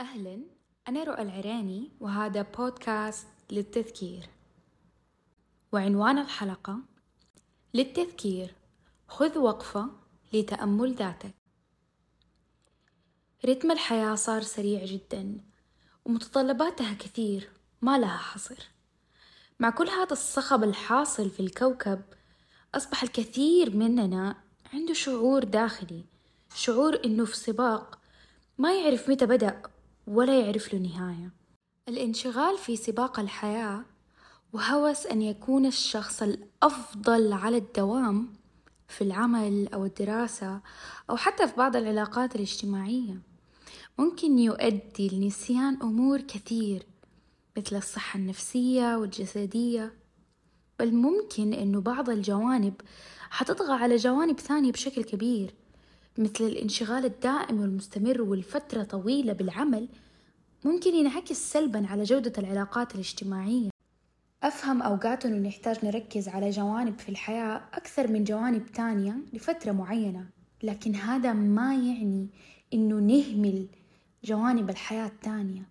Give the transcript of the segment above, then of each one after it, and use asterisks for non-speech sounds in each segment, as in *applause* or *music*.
أهلا أنا رؤى العريني وهذا بودكاست للتذكير. وعنوان الحلقة للتذكير خذ وقفة لتأمل ذاتك. رتم الحياة صار سريع جدا ومتطلباتها كثير ما لها حصر. مع كل هذا الصخب الحاصل في الكوكب أصبح الكثير مننا عنده شعور داخلي شعور إنه في سباق ما يعرف متى بدأ ولا يعرف له نهاية. الانشغال في سباق الحياة وهوس أن يكون الشخص الأفضل على الدوام في العمل أو الدراسة أو حتى في بعض العلاقات الاجتماعية. ممكن يؤدي لنسيان أمور كثير مثل الصحة النفسية والجسدية. بل ممكن أنه بعض الجوانب حتطغى على جوانب ثانية بشكل كبير. مثل الانشغال الدائم والمستمر والفترة طويلة بالعمل ممكن ينعكس سلبا على جودة العلاقات الاجتماعية. أفهم أوقات أنه نحتاج نركز على جوانب في الحياة أكثر من جوانب تانية لفترة معينة لكن هذا ما يعني أنه نهمل جوانب الحياة التانية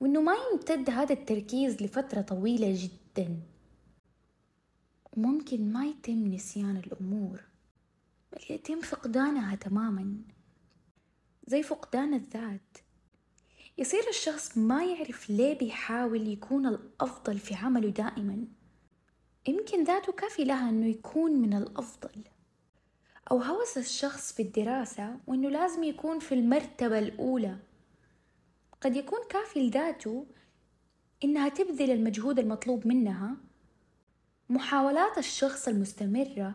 وأنه ما يمتد هذا التركيز لفترة طويلة جدا. ممكن ما يتم نسيان الأمور. بل يتم فقدانها تماما. زي فقدان الذات. يصير الشخص ما يعرف ليه بيحاول يكون الأفضل في عمله دائما. يمكن ذاته كافي لها أنه يكون من الأفضل. أو هوس الشخص في الدراسة وأنه لازم يكون في المرتبة الأولى. قد يكون كافي لذاته إنها تبذل المجهود المطلوب منها. محاولات الشخص المستمرة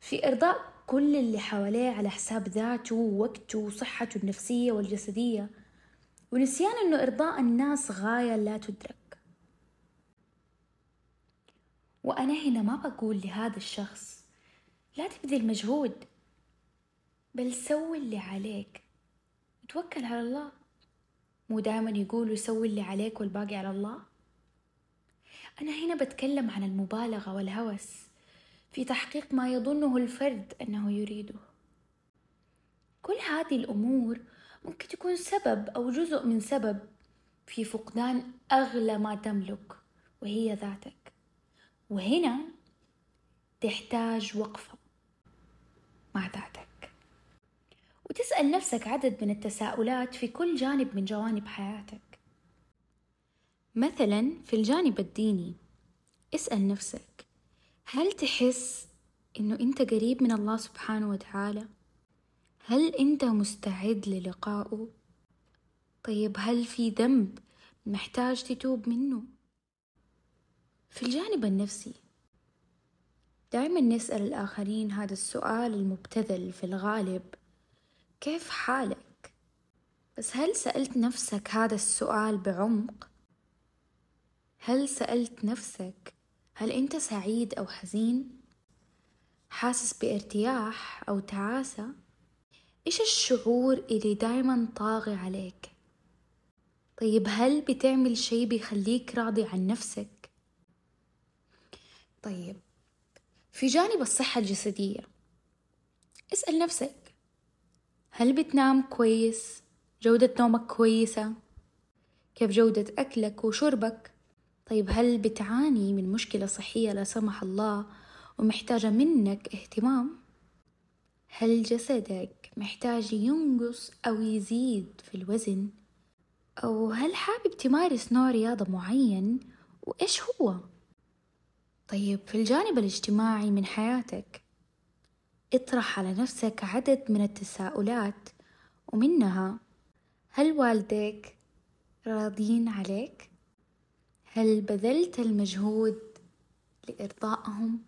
في إرضاء كل اللي حواليه على حساب ذاته ووقته وصحته النفسية والجسدية. ونسيان أنه إرضاء الناس غاية لا تدرك. وأنا هنا ما بقول لهذا الشخص لا تبذل مجهود بل سوي اللي عليك. وتوكل على الله. مو دائما يقولوا سوي اللي عليك والباقي على الله. أنا هنا بتكلم عن المبالغة والهوس. في تحقيق ما يظنه الفرد أنه يريده. كل هذه الأمور ممكن تكون سبب أو جزء من سبب في فقدان أغلى ما تملك وهي ذاتك. وهنا تحتاج وقفة مع ذاتك. وتسأل نفسك عدد من التساؤلات في كل جانب من جوانب حياتك. مثلا في الجانب الديني اسأل نفسك هل تحس إنه أنت قريب من الله سبحانه وتعالى؟ هل أنت مستعد للقائه؟ طيب هل في ذنب محتاج تتوب منه؟ في الجانب النفسي دائما نسأل الآخرين هذا السؤال المبتذل في الغالب كيف حالك؟ بس هل سألت نفسك هذا السؤال بعمق؟ هل سألت نفسك هل أنت سعيد أو حزين؟ حاسس بارتياح أو تعاسة؟ إيش الشعور اللي دايما طاغي عليك؟ طيب هل بتعمل شي بيخليك راضي عن نفسك؟ طيب في جانب الصحة الجسدية اسأل نفسك هل بتنام كويس؟ جودة نومك كويسة؟ كيف جودة أكلك وشربك؟ طيب هل بتعاني من مشكلة صحية لا سمح الله ومحتاجة منك اهتمام؟ هل جسدك محتاج ينقص أو يزيد في الوزن؟ أو هل حابب تمارس نوع رياضة معين وإيش هو؟ طيب في الجانب الاجتماعي من حياتك اطرح على نفسك عدد من التساؤلات ومنها هل والديك راضين عليك؟ هل بذلت المجهود لإرضائهم؟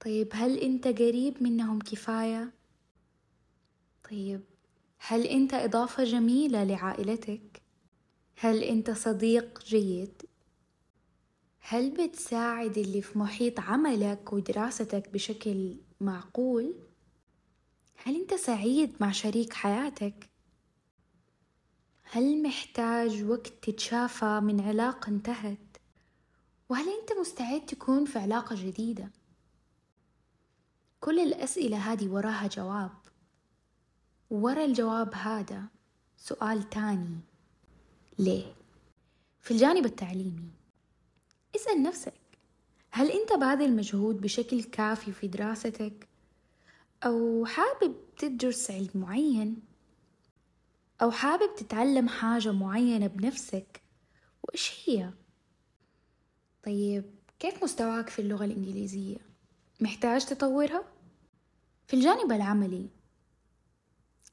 طيب هل أنت قريب منهم كفاية؟ طيب هل أنت إضافة جميلة لعائلتك؟ هل أنت صديق جيد؟ هل بتساعد اللي في محيط عملك ودراستك بشكل معقول؟ هل أنت سعيد مع شريك حياتك؟ هل محتاج وقت تتشافى من علاقة انتهت؟ وهل أنت مستعد تكون في علاقة جديدة؟ كل الأسئلة هذه وراها جواب ورا الجواب هذا سؤال تاني ليه؟ في الجانب التعليمي اسأل نفسك هل أنت باذل مجهود بشكل كافي في دراستك؟ أو حابب تدرس علم معين؟ أو حابب تتعلم حاجة معينة بنفسك؟ وإيش هي؟ طيب كيف مستواك في اللغة الإنجليزية؟ محتاج تطورها؟ في الجانب العملي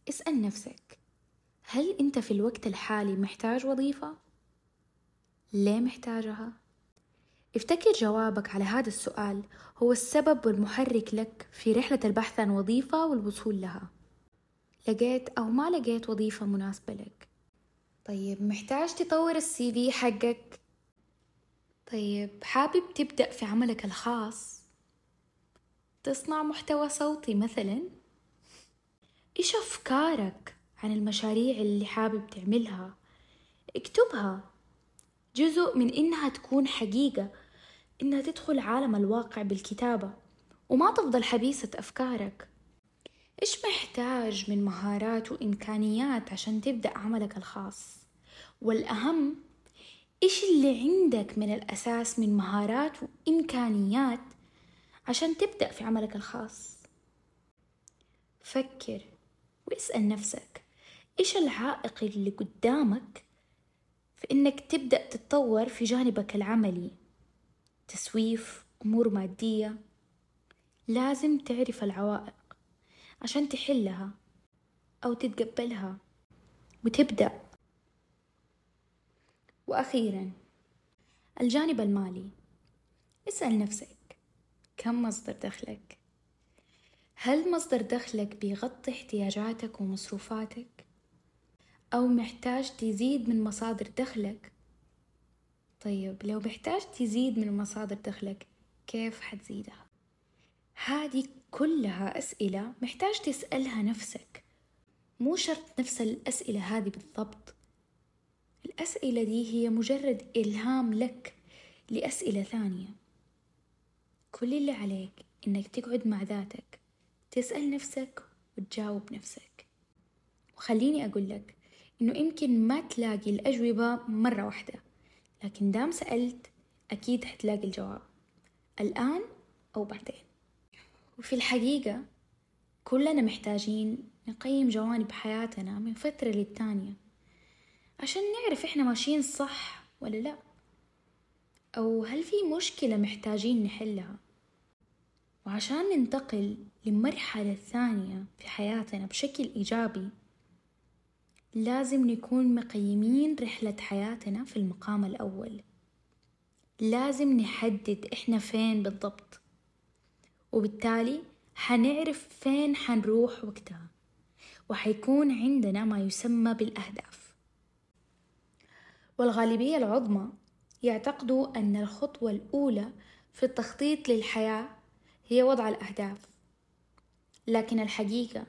اسأل نفسك هل أنت في الوقت الحالي محتاج وظيفة؟ ليه محتاجها؟ افتكر جوابك على هذا السؤال هو السبب والمحرك لك في رحلة البحث عن وظيفة والوصول لها لقيت أو ما لقيت وظيفة مناسبة لك. طيب محتاج تطور السي في حقك. طيب حابب تبدأ في عملك الخاص؟ تصنع محتوى صوتي مثلا؟ إيش أفكارك عن المشاريع اللي حابب تعملها؟ اكتبها. جزء من إنها تكون حقيقة إنها تدخل عالم الواقع بالكتابة وما تفضل حبيسة أفكارك. إيش محتاج من مهارات وإمكانيات عشان تبدأ عملك الخاص؟ والأهم إيش اللي عندك من الأساس من مهارات وإمكانيات عشان تبدأ في عملك الخاص؟ فكر واسأل نفسك إيش العائق اللي قدامك في إنك تبدأ تتطور في جانبك العملي؟ تسويف أمور مادية. لازم تعرف العوائق. عشان تحلها أو تتقبلها وتبدأ وأخيرا الجانب المالي اسأل نفسك كم مصدر دخلك؟ هل مصدر دخلك بيغطي احتياجاتك ومصروفاتك؟ أو محتاج تزيد من مصادر دخلك طيب لو محتاج تزيد من مصادر دخلك كيف حتزيدها هذه كلها أسئلة محتاج تسألها نفسك. مو شرط نفس الأسئلة هذه بالضبط. الأسئلة دي هي مجرد إلهام لك لأسئلة ثانية. كل اللي عليك إنك تقعد مع ذاتك تسأل نفسك وتجاوب نفسك. وخليني أقول لك إنه يمكن ما تلاقي الأجوبة مرة واحدة لكن دام سألت أكيد حتلاقي الجواب. الآن أو بعدين. وفي الحقيقة كلنا محتاجين نقيم جوانب حياتنا من فترة للتانية عشان نعرف إحنا ماشيين صح ولا لا أو هل في مشكلة محتاجين نحلها. وعشان ننتقل للمرحلة الثانية في حياتنا بشكل إيجابي لازم نكون مقيمين رحلة حياتنا في المقام الأول. لازم نحدد إحنا فين بالضبط. وبالتالي حنعرف فين حنروح وقتها. وحيكون عندنا ما يسمى بالأهداف. والغالبية العظمى يعتقدوا أن الخطوة الأولى في التخطيط للحياة هي وضع الأهداف. لكن الحقيقة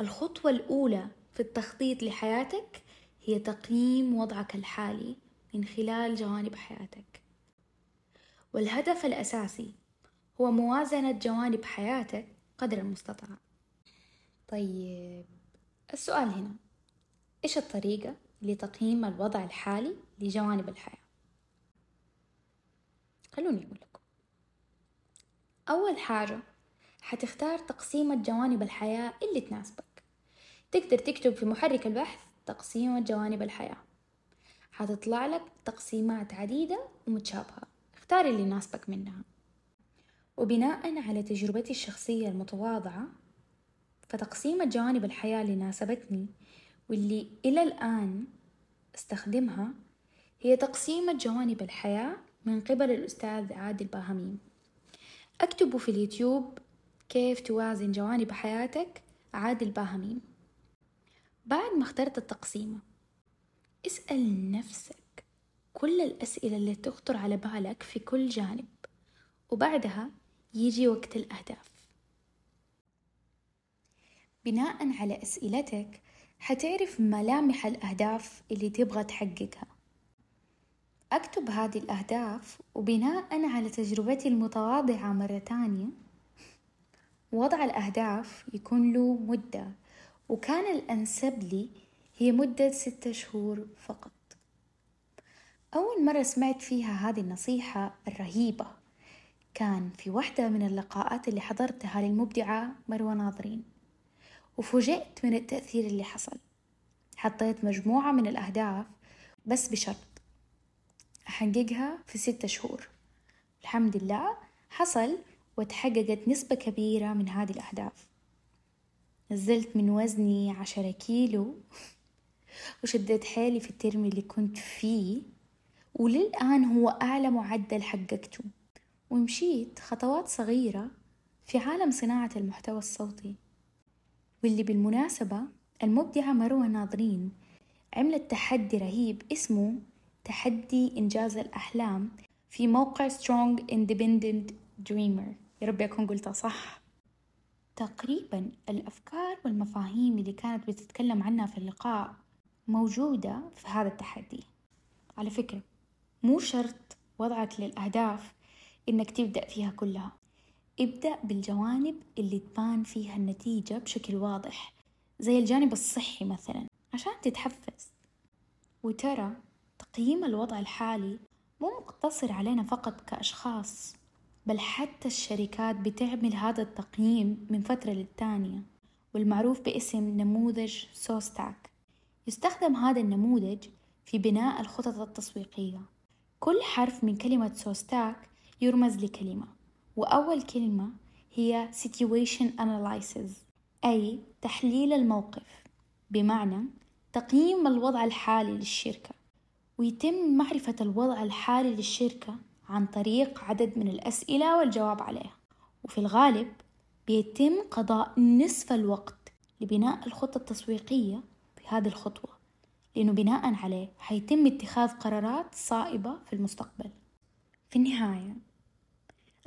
الخطوة الأولى في التخطيط لحياتك هي تقييم وضعك الحالي من خلال جوانب حياتك. والهدف الأساسي هو موازنة جوانب حياتك قدر المستطاع. طيب السؤال هنا. إيش الطريقة لتقييم الوضع الحالي لجوانب الحياة؟ خلوني أقول لكم. أول حاجة حتختار تقسيمة جوانب الحياة اللي تناسبك. تقدر تكتب في محرك البحث تقسيمة جوانب الحياة. حتطلع لك تقسيمات عديدة ومتشابهة. اختار اللي يناسبك منها. وبناء على تجربتي الشخصية المتواضعة فتقسيمة جوانب الحياة اللي ناسبتني واللي إلى الآن أستخدمها هي تقسيمة جوانب الحياة من قبل الأستاذ عادل باهميم أكتبوا في اليوتيوب كيف توازن جوانب حياتك عادل باهميم بعد ما اخترت التقسيمة اسأل نفسك كل الأسئلة اللي تخطر على بالك في كل جانب وبعدها يجي وقت الأهداف. بناء على أسئلتك حتعرف ملامح الأهداف اللي تبغى تحققها. أكتب هذه الأهداف وبناء على تجربتي المتواضعة مرة تانية وضع الأهداف يكون له مدة وكان الأنسب لي هي مدة ستة شهور فقط. أول مرة سمعت فيها هذه النصيحة الرهيبة. كان في واحدة من اللقاءات اللي حضرتها للمبدعة مروة ناظرين وفوجئت من التأثير اللي حصل. حطيت مجموعة من الأهداف بس بشرط أحققها في ستة شهور. الحمد لله حصل وتحققت نسبة كبيرة من هذه الأهداف. نزلت من وزني عشرة كيلو. *laughs* وشديت حيلي في الترم اللي كنت فيه وللآن هو أعلى معدل حققته. ومشيت خطوات صغيرة في عالم صناعة المحتوى الصوتي. واللي بالمناسبة المبدعة مروة ناظرين عملت تحدي رهيب اسمه تحدي إنجاز الأحلام في موقع Strong Independent Dreamer. يا رب أكون قلتها صح. تقريبا الأفكار والمفاهيم اللي كانت بتتكلم عنها في اللقاء موجودة في هذا التحدي. على فكرة مو شرط وضعك للأهداف إنك تبدأ فيها كلها. ابدأ بالجوانب اللي تبان فيها النتيجة بشكل واضح زي الجانب الصحي مثلا عشان تتحفز. وترى تقييم الوضع الحالي مو مقتصر علينا فقط كأشخاص بل حتى الشركات بتعمل هذا التقييم من فترة للتانية والمعروف باسم نموذج SOSTAC. يستخدم هذا النموذج في بناء الخطط التسويقية. كل حرف من كلمة SOSTAC يرمز لكلمة. وأول كلمة هي situation analysis أي تحليل الموقف. بمعنى تقييم الوضع الحالي للشركة. ويتم معرفة الوضع الحالي للشركة عن طريق عدد من الأسئلة والجواب عليها. وفي الغالب بيتم قضاء نصف الوقت لبناء الخطة التسويقية بهذه الخطوة. لأنه بناء عليه حيتم اتخاذ قرارات صائبة في المستقبل. في النهاية.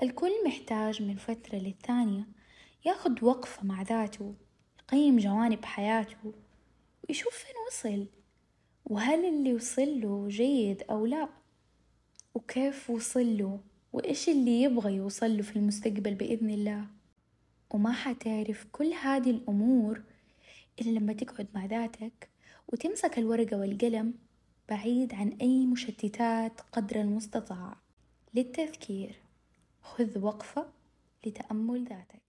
الكل محتاج من فترة للثانية ياخد وقفة مع ذاته يقيم جوانب حياته ويشوف فين وصل وهل اللي وصل له جيد أو لا وكيف وصل له وإيش اللي يبغى يوصل له في المستقبل بإذن الله. وما حتعرف كل هذه الأمور إلا لما تقعد مع ذاتك وتمسك الورقة والقلم بعيد عن أي مشتتات قدر المستطاع. للتذكير. خذ وقفة لتأمل ذاتك.